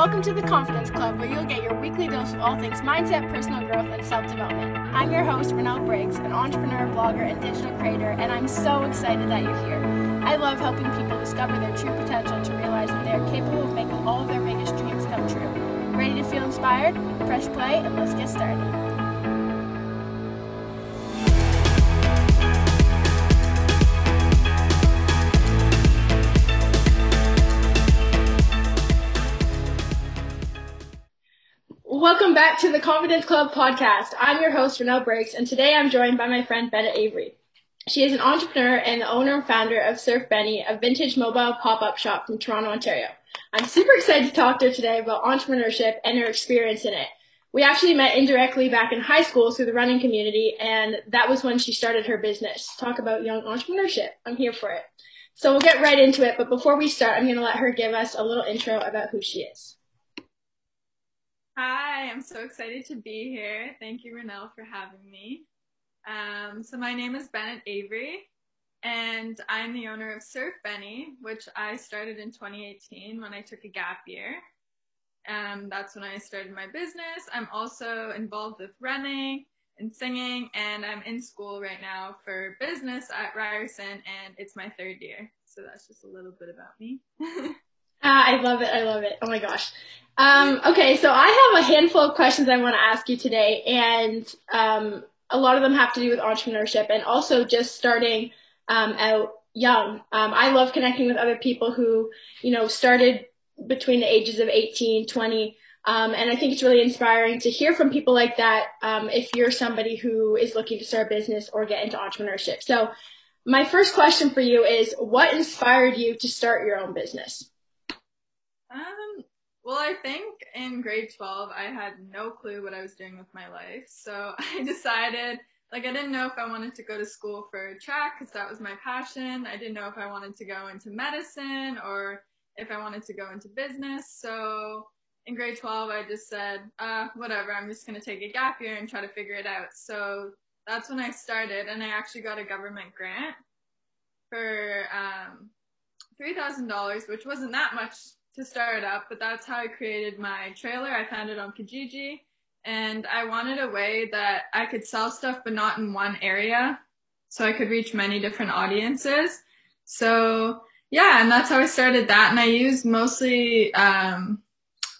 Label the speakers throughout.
Speaker 1: Welcome to the Confidence Club, where you'll get your weekly dose of all things mindset, personal growth, and self development. I'm your host, Renelle Briggs, an entrepreneur, blogger, and digital creator, and I'm so excited that you're here. I love helping people discover their true potential to realize that they are capable of making all of their biggest dreams come true. Ready to feel inspired? Press play and let's get started. Welcome back to the Confidence Club podcast. I'm your host, Renelle Briggs, and today I'm joined by my friend Benet Avery. She is an entrepreneur and the owner and founder of Surf Beni, a vintage mobile pop-up shop from Toronto, Ontario. I'm super excited to talk to her today about entrepreneurship and her experience in it. We actually met indirectly back in high school through the running community, and that was when she started her business. Talk about young entrepreneurship. I'm here for it. So we'll get right into it, but before we start, I'm going to let her give us a little intro about who she is.
Speaker 2: Hi, I'm so excited to be here. Thank you, Renelle, for having me. Um, so my name is Benet Avery, and I'm the owner of Surf Beni, which I started in 2018 when I took a gap year. Um, that's when I started my business. I'm also involved with running and singing, and I'm in school right now for business at Ryerson, and it's my third year. So that's just a little bit about me.
Speaker 1: Ah, I love it. I love it. Oh my gosh. Um, okay, so I have a handful of questions I want to ask you today, and um, a lot of them have to do with entrepreneurship and also just starting um, out young. Um, I love connecting with other people who, you know, started between the ages of 18, 20. Um, and I think it's really inspiring to hear from people like that um, if you're somebody who is looking to start a business or get into entrepreneurship. So, my first question for you is what inspired you to start your own business?
Speaker 2: Um, well, I think in grade 12, I had no clue what I was doing with my life. So I decided, like, I didn't know if I wanted to go to school for track because that was my passion. I didn't know if I wanted to go into medicine or if I wanted to go into business. So in grade 12, I just said, uh, whatever, I'm just going to take a gap year and try to figure it out. So that's when I started, and I actually got a government grant for um, $3,000, which wasn't that much to start up, but that's how I created my trailer. I found it on Kijiji and I wanted a way that I could sell stuff but not in one area so I could reach many different audiences. So yeah, and that's how I started that. And I used mostly, um,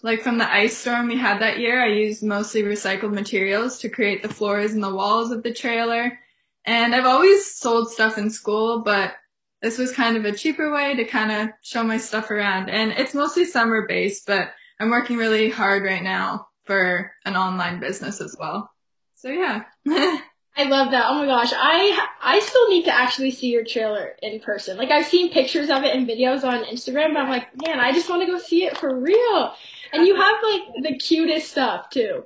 Speaker 2: like from the ice storm we had that year, I used mostly recycled materials to create the floors and the walls of the trailer. And I've always sold stuff in school, but this was kind of a cheaper way to kind of show my stuff around. And it's mostly summer based, but I'm working really hard right now for an online business as well. So yeah.
Speaker 1: I love that. Oh my gosh, I I still need to actually see your trailer in person. Like I've seen pictures of it and videos on Instagram, but I'm like, man, I just want to go see it for real. And you have like the cutest stuff too.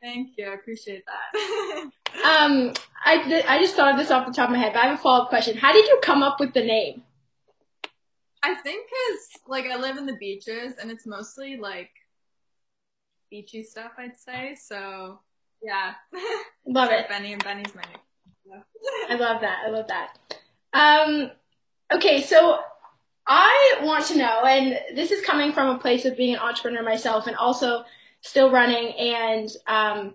Speaker 2: Thank you. I appreciate that.
Speaker 1: um, I, I just thought of this off the top of my head, but I have a follow up question. How did you come up with the name?
Speaker 2: I think because like I live in the beaches and it's mostly like beachy stuff, I'd say. So yeah,
Speaker 1: love it.
Speaker 2: Beni and Beni's my name.
Speaker 1: I love that. I love that. Um, okay, so I want to know, and this is coming from a place of being an entrepreneur myself, and also still running and um,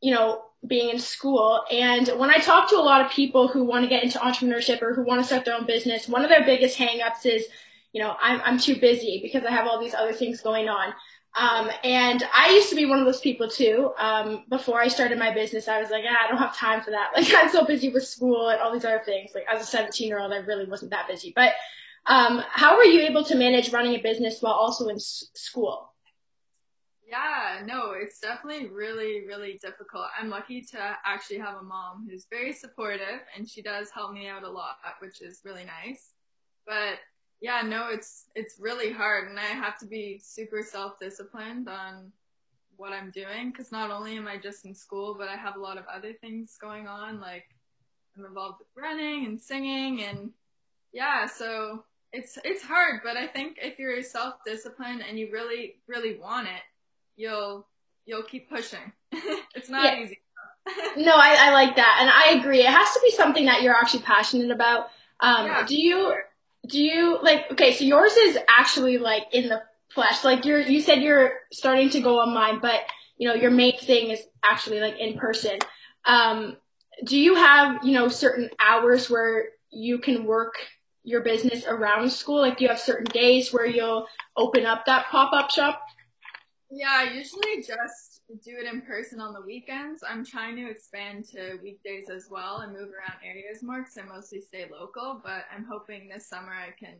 Speaker 1: you know being in school. And when I talk to a lot of people who want to get into entrepreneurship or who want to start their own business, one of their biggest hangups is, you know, I'm, I'm too busy because I have all these other things going on. Um, and I used to be one of those people too. Um, before I started my business, I was like, ah, I don't have time for that. Like, I'm so busy with school and all these other things. Like, as a 17 year old, I really wasn't that busy. But um, how were you able to manage running a business while also in s- school?
Speaker 2: Yeah, no, it's definitely really, really difficult. I'm lucky to actually have a mom who's very supportive and she does help me out a lot, which is really nice. But yeah, no, it's it's really hard and I have to be super self-disciplined on what I'm doing because not only am I just in school, but I have a lot of other things going on like I'm involved with running and singing and yeah, so it's it's hard, but I think if you're self-disciplined and you really really want it, you'll you'll keep pushing. it's not yeah. easy.
Speaker 1: no, I, I like that, and I agree. It has to be something that you're actually passionate about. Um, yeah, do you sure. do you like? Okay, so yours is actually like in the flesh. Like you're, you said you're starting to go online, but you know, your main thing is actually like in person. Um, do you have, you know, certain hours where you can work your business around school? Like, do you have certain days where you'll open up that pop up shop?
Speaker 2: Yeah, I usually just do it in person on the weekends. I'm trying to expand to weekdays as well and move around areas more because I mostly stay local. But I'm hoping this summer I can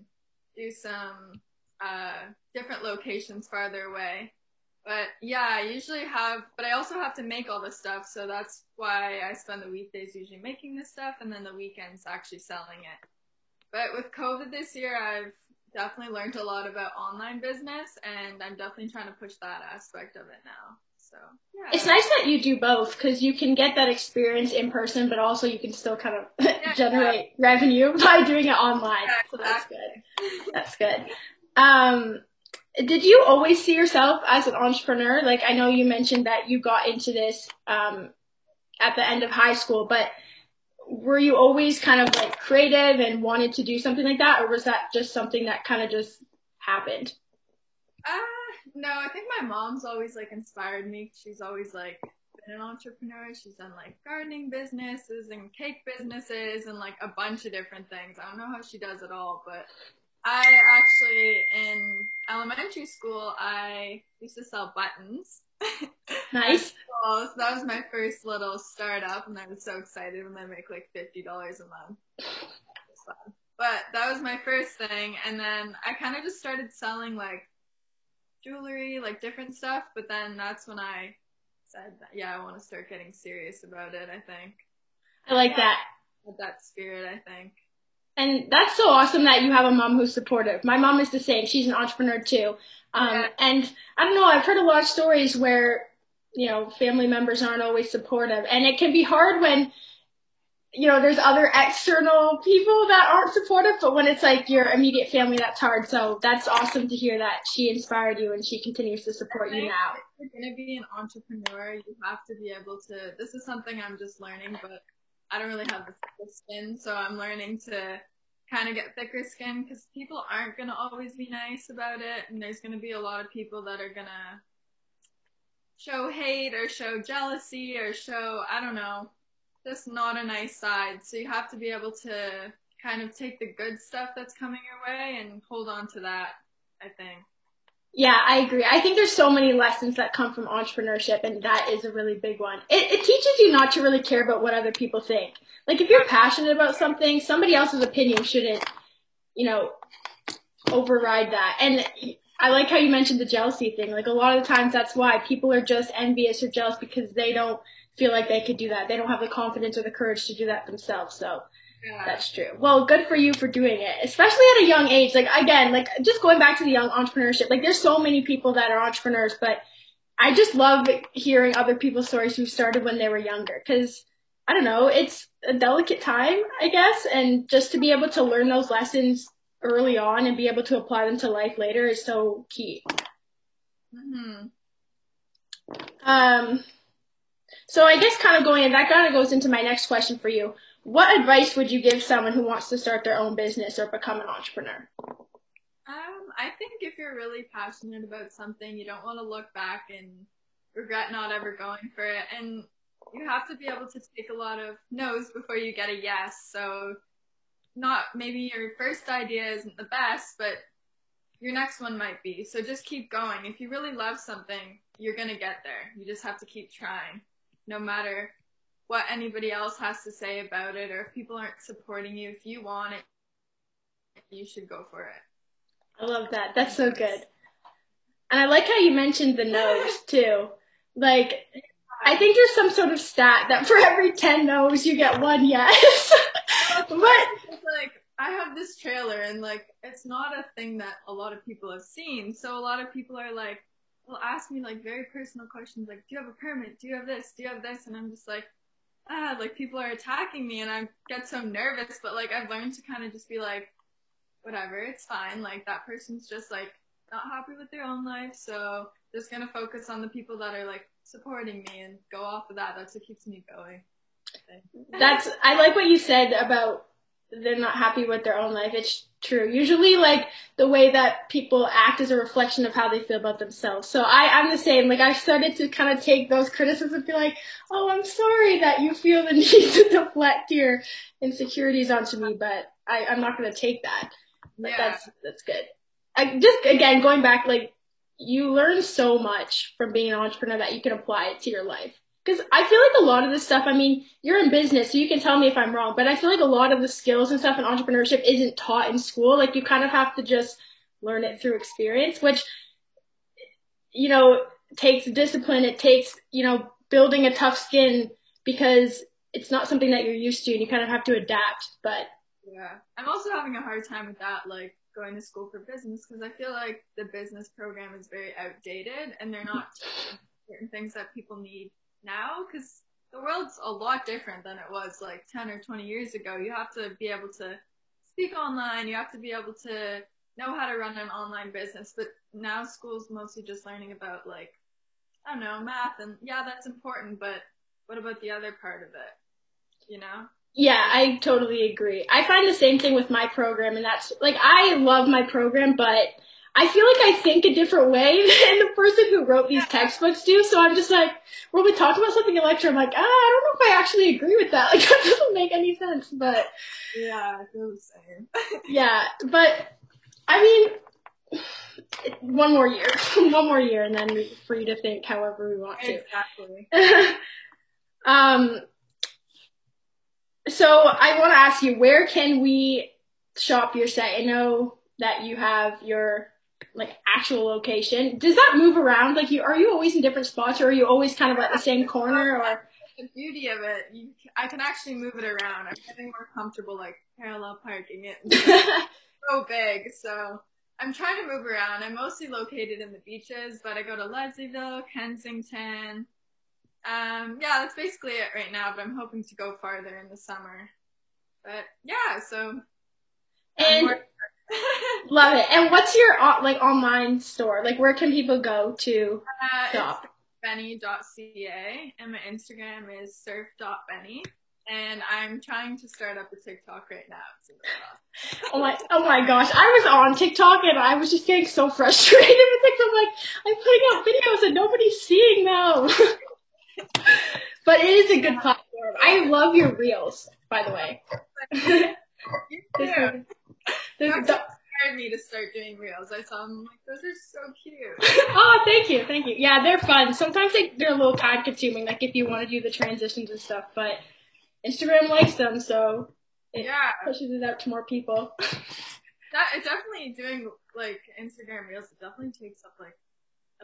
Speaker 2: do some uh, different locations farther away. But yeah, I usually have, but I also have to make all this stuff. So that's why I spend the weekdays usually making this stuff and then the weekends actually selling it. But with COVID this year, I've definitely learned a lot about online business and I'm definitely trying to push that aspect of it now. So, yeah.
Speaker 1: It's nice that you do both because you can get that experience in person, but also you can still kind of yeah, generate yeah. revenue by doing it online. Yeah, so that's good. That's good. Um, did you always see yourself as an entrepreneur? Like, I know you mentioned that you got into this um, at the end of high school, but were you always kind of like creative and wanted to do something like that, or was that just something that kind of just happened?
Speaker 2: Uh, no, I think my mom's always like inspired me. She's always like been an entrepreneur. She's done like gardening businesses and cake businesses and like a bunch of different things. I don't know how she does it all, but I actually in elementary school I used to sell buttons.
Speaker 1: Nice.
Speaker 2: So that was my first little startup, and I was so excited when I make like fifty dollars a month. But that was my first thing, and then I kind of just started selling like jewelry, like different stuff. But then that's when I said, that, "Yeah, I want to start getting serious about it." I think.
Speaker 1: I like that.
Speaker 2: With that spirit, I think.
Speaker 1: And that's so awesome that you have a mom who's supportive. My mom is the same. She's an entrepreneur too. Um, yeah. And I don't know, I've heard a lot of stories where, you know, family members aren't always supportive. And it can be hard when, you know, there's other external people that aren't supportive, but when it's like your immediate family, that's hard. So that's awesome to hear that she inspired you and she continues to support you now.
Speaker 2: If you're going to be an entrepreneur, you have to be able to, this is something I'm just learning, but I don't really have the skin, so I'm learning to kind of get thicker skin because people aren't going to always be nice about it, and there's going to be a lot of people that are going to show hate or show jealousy or show, I don't know, just not a nice side. So you have to be able to kind of take the good stuff that's coming your way and hold on to that, I think.
Speaker 1: Yeah, I agree. I think there's so many lessons that come from entrepreneurship, and that is a really big one. It, it teaches you not to really care about what other people think. Like, if you're passionate about something, somebody else's opinion shouldn't, you know, override that. And I like how you mentioned the jealousy thing. Like, a lot of the times that's why people are just envious or jealous because they don't feel like they could do that. They don't have the confidence or the courage to do that themselves. So, yeah. That's true. Well, good for you for doing it, especially at a young age. Like again, like just going back to the young entrepreneurship. Like there's so many people that are entrepreneurs, but I just love hearing other people's stories who started when they were younger because I don't know, it's a delicate time, I guess, and just to be able to learn those lessons early on and be able to apply them to life later is so key. Mm-hmm. Um, so I guess kind of going, and that kind of goes into my next question for you. What advice would you give someone who wants to start their own business or become an entrepreneur?
Speaker 2: Um, I think if you're really passionate about something, you don't want to look back and regret not ever going for it. And you have to be able to take a lot of no's before you get a yes. So, not maybe your first idea isn't the best, but your next one might be. So, just keep going. If you really love something, you're going to get there. You just have to keep trying, no matter what anybody else has to say about it or if people aren't supporting you. If you want it, you should go for it.
Speaker 1: I love that. That's so good. And I like how you mentioned the no's too. Like, I think there's some sort of stat that for every 10 no's, you get one yes.
Speaker 2: but it's like, I have this trailer and like, it's not a thing that a lot of people have seen. So a lot of people are like, will ask me like very personal questions like, do you have a permit? Do you have this? Do you have this? And I'm just like, ah, like people are attacking me and I get so nervous, but like I've learned to kind of just be like, whatever, it's fine. Like that person's just like not happy with their own life, so just gonna focus on the people that are like supporting me and go off of that. That's what keeps me going.
Speaker 1: That's I like what you said about they're not happy with their own life. It's true. Usually, like the way that people act is a reflection of how they feel about themselves. So I, I'm the same. Like I've started to kind of take those criticisms and be like, oh, I'm sorry that you feel the need to deflect your insecurities onto me, but I, I'm not going to take that. But
Speaker 2: Yeah.
Speaker 1: that's that's good. I just again going back, like you learn so much from being an entrepreneur that you can apply it to your life. Because I feel like a lot of this stuff, I mean, you're in business, so you can tell me if I'm wrong, but I feel like a lot of the skills and stuff in entrepreneurship isn't taught in school. Like you kind of have to just learn it through experience, which, you know, takes discipline. It takes, you know, building a tough skin because it's not something that you're used to and you kind of have to adapt. But
Speaker 2: Yeah. I'm also having a hard time with that, like going to school for business, because I feel like the business program is very outdated and they're not certain things that people need now, because the world's a lot different than it was like 10 or 20 years ago. You have to be able to speak online, you have to be able to know how to run an online business, but now school's mostly just learning about like, I don't know, math, and yeah, that's important, but what about the other part of it? You know?
Speaker 1: Yeah, I totally agree. I find the same thing with my program, and that's like I love my program, but I feel like I think a different way than the person who wrote these textbooks do. So I'm just like, when we talk about something in lecture, I'm like, ah, I don't know if I actually agree with that. Like that doesn't make any sense. But
Speaker 2: Yeah, I feel the same.
Speaker 1: yeah, but I mean, one more year, one more year, and then we're free to think however we want to.
Speaker 2: Exactly.
Speaker 1: um, so I want to ask you, where can we shop your site? I know that you have your like actual location. Does that move around? Like, you are you always in different spots, or are you always kind of at the same corner? Or
Speaker 2: The beauty of it, you, I can actually move it around. I'm getting more comfortable, like parallel parking it. It's so big, so I'm trying to move around. I'm mostly located in the beaches, but I go to Leslieville, Kensington. Um, yeah, that's basically it right now. But I'm hoping to go farther in the summer. But yeah, so
Speaker 1: and love it. And what's your uh, like online store? Like, where can people go to
Speaker 2: Uh,
Speaker 1: shop?
Speaker 2: it's beni.ca and my Instagram is surf.beni. And I'm trying to start up a TikTok right now.
Speaker 1: Oh my, oh my gosh! I was on TikTok and I was just getting so frustrated with TikTok. I'm like, I'm putting out videos and nobody's seeing them. But it is a good platform. I love your reels, by the way.
Speaker 2: You too.
Speaker 1: there's
Speaker 2: inspired me to start doing reels. I saw them, I'm like, those are so cute.
Speaker 1: oh, thank you, thank you. Yeah, they're fun. Sometimes they, they're a little time consuming, like if you want to do the transitions and stuff. But Instagram likes them, so it
Speaker 2: Yeah,
Speaker 1: pushes it out to more people.
Speaker 2: that it definitely doing like Instagram reels. It definitely takes up like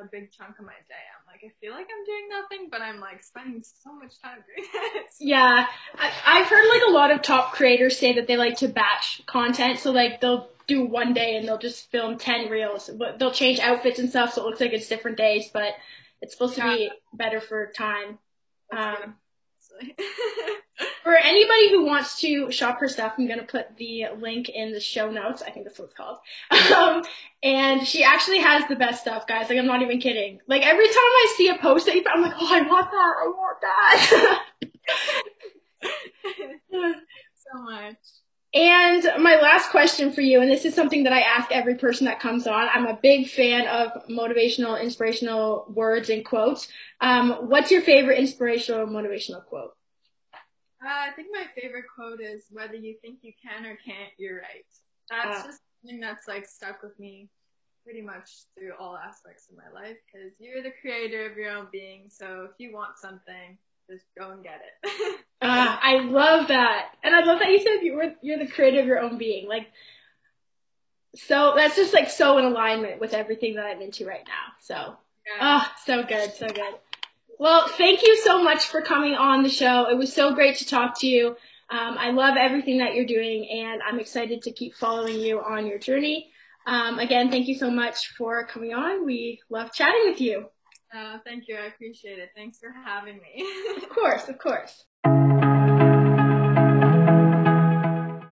Speaker 2: a big chunk of my day. I'm like, I feel like I'm doing nothing, but I'm like spending so much time doing this.
Speaker 1: Yeah, I, I've heard like a lot of top creators say that they like to batch content. So like they'll do one day and they'll just film ten reels, but they'll change outfits and stuff, so it looks like it's different days. But it's supposed to be better for time. Um,
Speaker 2: honestly.
Speaker 1: for anybody who wants to shop her stuff, I'm gonna put the link in the show notes. I think that's what it's called. Um, and she actually has the best stuff, guys. Like I'm not even kidding. Like every time I see a post that you, put, I'm like, oh, I want that. I want that.
Speaker 2: so much.
Speaker 1: And my last question for you, and this is something that I ask every person that comes on. I'm a big fan of motivational, inspirational words and quotes. Um, what's your favorite inspirational, motivational quote?
Speaker 2: Uh, I think my favorite quote is whether you think you can or can't, you're right. That's
Speaker 1: Ah.
Speaker 2: just something that's like stuck with me pretty much through all aspects of my life because you're the creator of your own being. So if you want something, just go and get it.
Speaker 1: Uh, I love that, and I love that you said you were you're the creator of your own being. Like, so that's just like so in alignment with everything that I'm into right now. So,
Speaker 2: yeah.
Speaker 1: oh, so good, so good. Well, thank you so much for coming on the show. It was so great to talk to you. Um, I love everything that you're doing, and I'm excited to keep following you on your journey. Um, again, thank you so much for coming on. We love chatting with you.
Speaker 2: Uh, thank you. I appreciate it. Thanks for having me.
Speaker 1: Of course, of course.